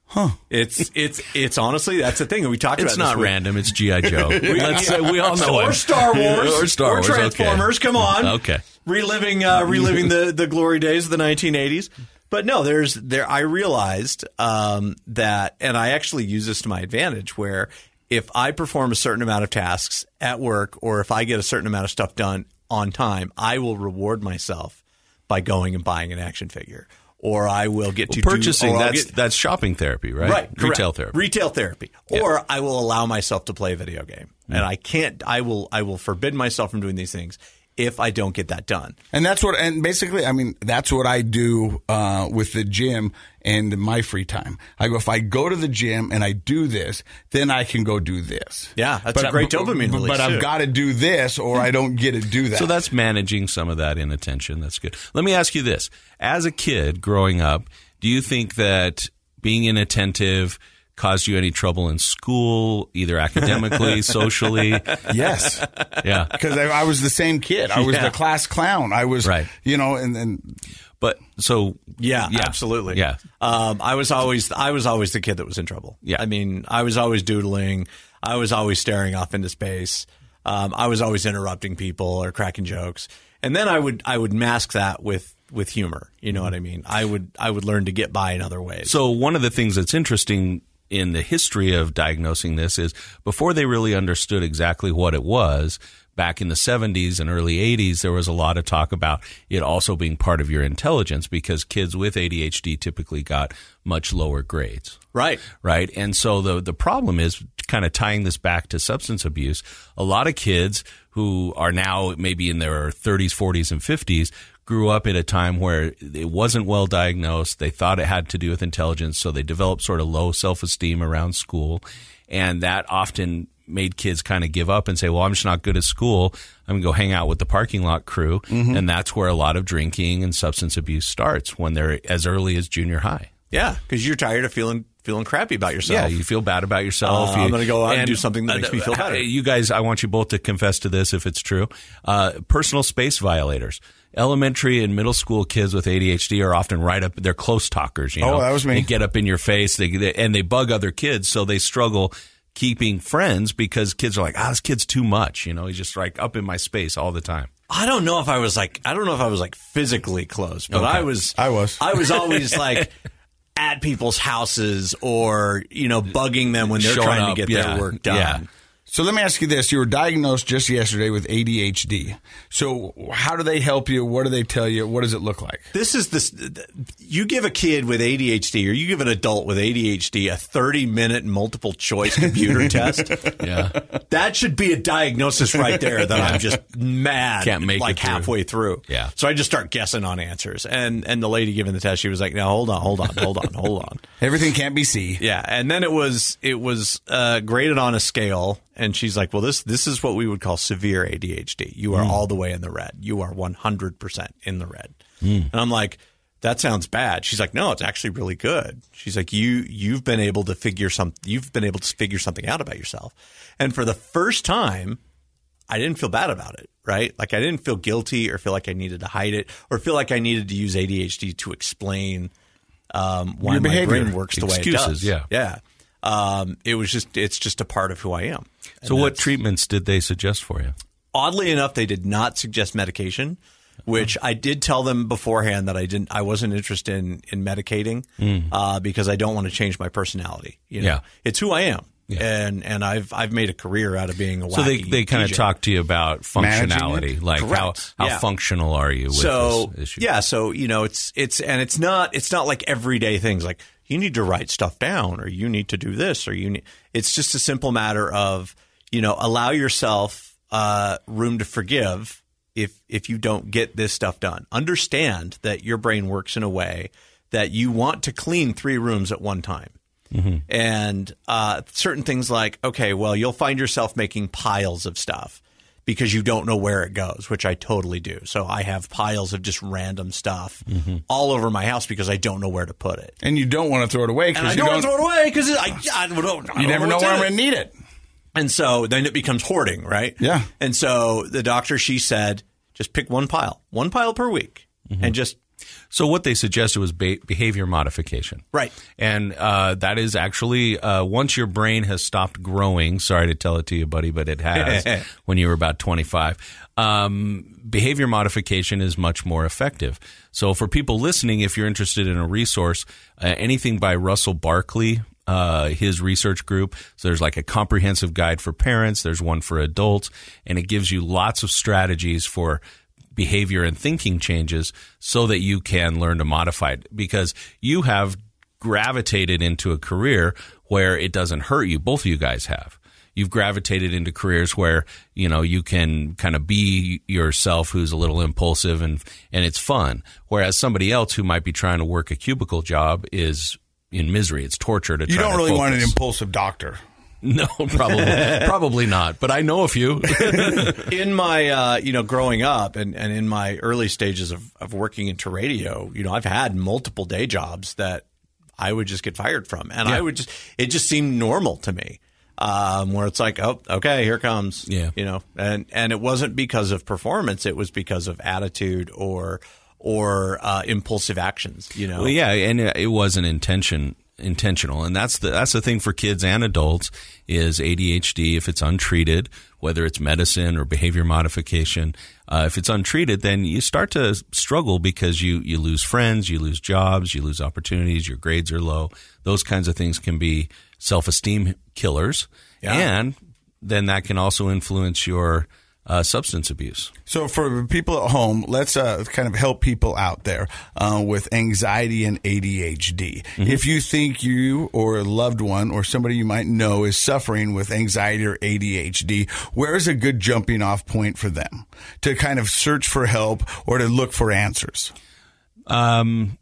Huh. It's it's it's honestly that's the thing we talked It's about. It's not random. It's GI Joe. Let's say we all know or him. Star Wars or Star Wars. okay. Transformers. Come on, Okay. Reliving uh, reliving the the glory days of the 1980s. But no, there's there. I realized um, that, and I actually use this to my advantage. Where if I perform a certain amount of tasks at work, or if I get a certain amount of stuff done on time, I will reward myself by going and buying an action figure, or I will get to do- Purchasing I'll that's get- that's shopping therapy, right? Right, correct. Retail therapy. Retail therapy. Or I will allow myself to play a video game. Mm. And I can't I will I will forbid myself from doing these things if I don't get that done. And that's what, and basically, I mean, that's what I do uh, with the gym and my free time. I go, if I go to the gym and I do this, then I can go do this. Yeah, that's a great dopamine but, release, But too. I've got to do this or I don't get to do that. So that's managing some of that inattention. That's good. Let me ask you this: As a kid growing up, do you think that being inattentive caused you any trouble in school, either academically, socially? Yes, Yeah. because I, I was the same kid. I was Yeah. the class clown. I was, Right. you know, and and But so Yeah, absolutely. Yeah. Um, I was always I was always the kid that was in trouble. Yeah. I mean, I was always doodling. I was always staring off into space. Um, I was always interrupting people or cracking jokes, and then I would I would mask that with with humor. You know what I mean? I would I would learn to get by in other ways. So one of the things that's interesting in the history of diagnosing this is before they really understood exactly what it was, back in the 70s and early 80s, there was a lot of talk about it also being part of your intelligence because kids with ADHD typically got much lower grades. right. Right. And so the, the problem is kind of tying this back to substance abuse. A lot of kids who are now maybe in their 30s, 40s, and 50s grew up at a time where it wasn't well diagnosed. They thought it had to do with intelligence. So they developed sort of low self esteem around school. And that often made kids kind of give up and say, well, I'm just not good at school. I'm going to go hang out with the parking lot crew. Mm-hmm. And that's where a lot of drinking and substance abuse starts when they're as early as junior high. Yeah, because you're tired of feeling feeling crappy about yourself. Yeah, you feel bad about yourself. Uh, You- I'm gonna go out and do something that makes me feel better. You guys, I want you both to confess to this if it's true. Uh, personal space violators. Elementary and middle school kids with ADHD are often right up. They're close talkers. You Oh, know, that was me. They get up in your face. They, they and they bug other kids, so they struggle keeping friends because kids are like, ah, this kid's too much. You know, he's just like up in my space all the time. I don't know if I was like I don't know if I was like physically close, but Okay. I was I was. I was always like at people's houses or you know bugging them when they're Showing trying up, to get yeah, their work done. yeah. So let me ask you this: You were diagnosed just yesterday with ADHD. So how do they help you? What do they tell you? What does it look like? This is this. You give a kid with ADHD, or you give an adult with ADHD, a thirty-minute multiple choice computer test. Yeah, That should be a diagnosis right there. That I'm just mad. Can't make it like through. halfway through. Yeah. So I just start guessing on answers, and and the lady giving the test, she was like, "No, hold on, hold on, hold on, hold on." Everything can't be C. Yeah, and then it was it was uh, graded on a scale, and she's like, "Well, this this is what we would call severe ADHD. You are all the way in the red. You are one hundred percent in the red." And I'm like, "That sounds bad." She's like, "No, it's actually really good." She's like, "You you've been able to figure some you've been able to figure something out about yourself, and for the first time." I didn't feel bad about it, right? Like I didn't feel guilty or feel like I needed to hide it or feel like I needed to use ADHD to explain um, why Your my brain works the way it does. yeah. yeah. Um, it was just it's just a part of who I am. So, what treatments did they suggest for you? Oddly enough, they did not suggest medication, which I did tell them beforehand that I didn't. I wasn't interested in in medicating uh, because I don't want to change my personality. You know, Yeah. it's who I am. And and I've I've made a career out of being a wacky So they they kind of DJ. talk to you about functionality, it? like how how Yeah. functional are you with so this issue? yeah so you know it's it's and it's not it's not like everyday things like you need to write stuff down or you need to do this or you need it's just a simple matter of you know allow yourself uh, room to forgive if if you don't get this stuff done. Understand that your brain works in a way that you want to clean three rooms at one time. And uh, certain things like okay well you'll find yourself making piles of stuff because you don't know where it goes which i totally do. So i have piles of just random stuff all over my house because i don't know where to put it. And you don't want to throw it away because i you don't, don't. want to throw it away because I, I don't, I don't you never know what's where I'm going to need it. And so then it becomes hoarding, right? Yeah. And so the doctor, she said, just pick one pile, one pile per week, and just So what they suggested was be- behavior modification. Right. And uh, that is actually uh, once your brain has stopped growing. Sorry to tell it to you, buddy, but it has when you were about 25. Um, behavior modification is much more effective. So for people listening, if you're interested in a resource, uh, anything by Russell Barkley. Uh, his research group. So there's like a comprehensive guide for parents. There's one for adults, and it gives you lots of strategies for behavior and thinking changes so that you can learn to modify it because you have gravitated into a career where it doesn't hurt you. Both of you guys have. You've gravitated into careers where, you know, you can kind of be yourself who's a little impulsive and, and it's fun. Whereas somebody else who might be trying to work a cubicle job is in misery. It's torture to You don't really want an impulsive doctor. No, probably, probably not. But I know a few. in my uh, you know growing up and, and in my early stages of, of working into radio you know i've had multiple day jobs that I would just get fired from, and I would just it just seemed normal to me. Um, where it's like, oh, okay, here comes, Yeah. you know, and and it wasn't because of performance; it was because of attitude or or uh, impulsive actions, you know. Well, yeah, and it wasn't intention intentional, and that's the that's the thing for kids and adults is ADHD. If it's untreated, whether it's medicine or behavior modification, uh, if it's untreated, then you start to struggle because you you lose friends, you lose jobs, you lose opportunities, your grades are low. Those kinds of things can be self esteem killers, Yeah. and then that can also influence your uh, substance abuse. So for people at home, let's uh, kind of help people out there uh, with anxiety and ADHD. If you think you or a loved one or somebody you might know is suffering with anxiety or ADHD, where is a good jumping off point for them to kind of search for help or to look for answers? Um,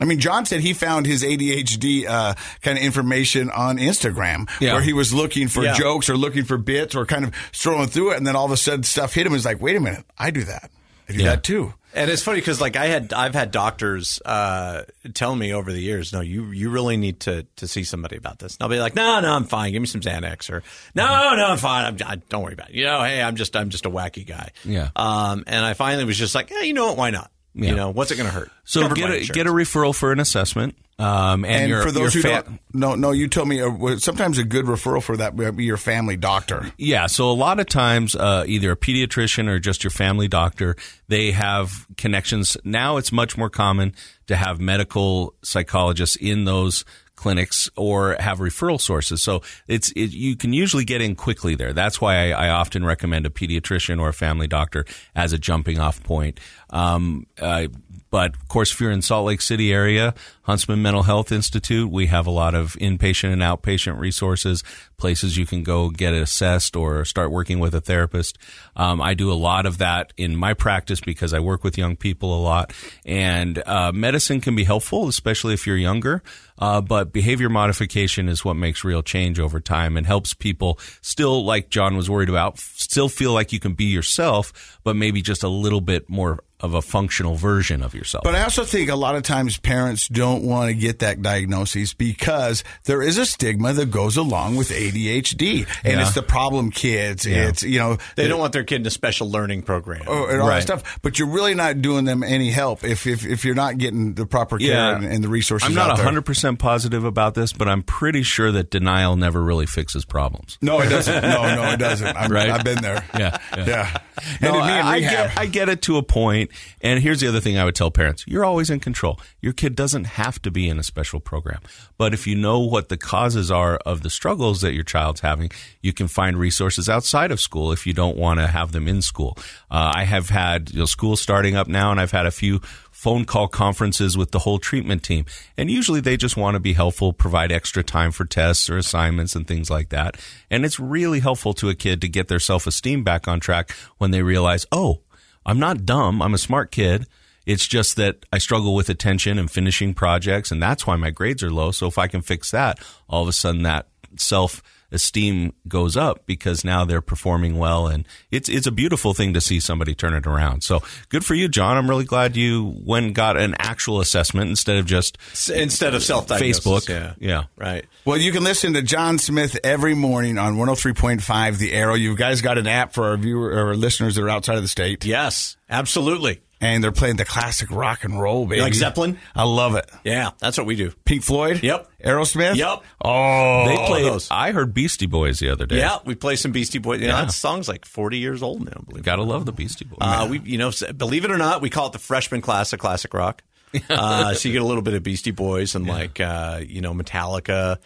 I mean, Jon said he found his ADHD uh, kind of information on Instagram, Yeah. where he was looking for Yeah. jokes or looking for bits or kind of strolling through it, and then all of a sudden stuff hit him. He's like, "Wait a minute, I do that. I do Yeah. that too." And it's funny because like I had I've had doctors uh, tell me over the years, no, you you really need to to see somebody about this. And I'll be like, no, no, I'm fine. Give me some Xanax, or no, no, I'm fine. I'm, I, don't worry about it. You know, hey, I'm just I'm just a wacky guy. Yeah. Um, and I finally was just like, yeah, you know what? Why not? Yeah. You know, what's it going to hurt? so Covered get a, insurance. get a referral for an assessment. Um, and And your, for those who fa- don't, no, no, you told me uh, sometimes a good referral for that would be your family doctor. Yeah, so a lot of times, uh, either a pediatrician or just your family doctor, they have connections. Now it's much more common to have medical psychologists in those clinics or have referral sources. So it's it, you can usually get in quickly there. That's why I, I often recommend a pediatrician or a family doctor as a jumping off point. Um, uh, but of course, if you're in Salt Lake City area, Huntsman Mental Health Institute, we have a lot of inpatient and outpatient resources, places you can go get assessed or start working with a therapist. Um, I do a lot of that in my practice because I work with young people a lot, and uh, medicine can be helpful, especially if you're younger. Uh, but behavior modification is what makes real change over time and helps people still, like Jon was worried about, still feel like you can be yourself, but maybe just a little bit more of a functional version of yourself. But I also think a lot of times parents don't want to get that diagnosis because there is a stigma that goes along with ADHD, and Yeah. it's the problem kids. It's you know They don't want their kid in a special learning program. or- and all Right. that stuff. But you're really not doing them any help if if, if you're not getting the proper care Yeah. and, and the resources. I'm not out 100% positive about this, but I'm pretty sure that denial never really fixes problems. No, it doesn't. No, no, it doesn't. I'm, Right? I've been there. Yeah, yeah. yeah. And No, me I, I get, I get it to a point. And here's the other thing I would tell parents you're always in control. Your kid doesn't have to be in a special program. But if you know what the causes are of the struggles that your child's having, you can find resources outside of school if you don't want to have them in school. Uh, I have had you know, school starting up now, and I've had a few phone call conferences with the whole treatment team. And usually they just want to be helpful, provide extra time for tests or assignments and things like that. And it's really helpful to a kid to get their self esteem back on track when they realize, oh, I'm not dumb. I'm a smart kid. It's just that I struggle with attention and finishing projects, and that's why my grades are low. So if I can fix that, all of a sudden that self esteem goes up because now they're performing well, and it's it's a beautiful thing to see somebody turn it around. So good for you, Jon. I'm really glad you went and got an actual assessment instead of just S- Instead of self Facebook. Yeah. Yeah. Right. Well, you can listen to Jon Smith every morning on 103.5 The Arrow. You guys got an app for our viewer or listeners that are outside of the state, Yes, absolutely. And they're playing the classic rock and roll, baby. like Zeppelin? I love it. Yeah, that's what we do. Pink Floyd. Yep. Aerosmith. Yep. Oh, they play those. I heard Beastie Boys the other day. Yeah, we play some Beastie Boys. You know, Yeah. that song's like 40 years old now, believe. Gotta love the Beastie Boys. Uh, we, you know, believe it or not, we call it the freshman class of classic rock. Uh, so you get a little bit of Beastie Boys and like, uh, you know, Metallica,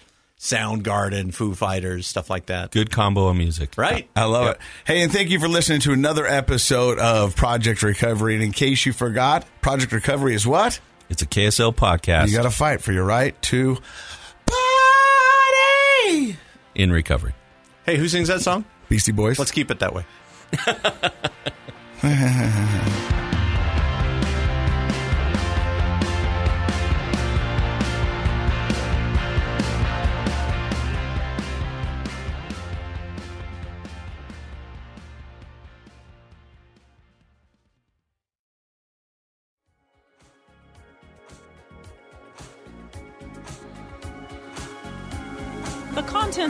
Soundgarden, Foo Fighters, stuff like that. Good combo of music. Right? I love it. Hey, and thank you for listening to another episode of Project Recovery. And in case you forgot, Project Recovery is what? It's a KSL podcast You got to fight for your right to party. in recovery. Hey, who sings that song? Beastie Boys. Let's keep it that way.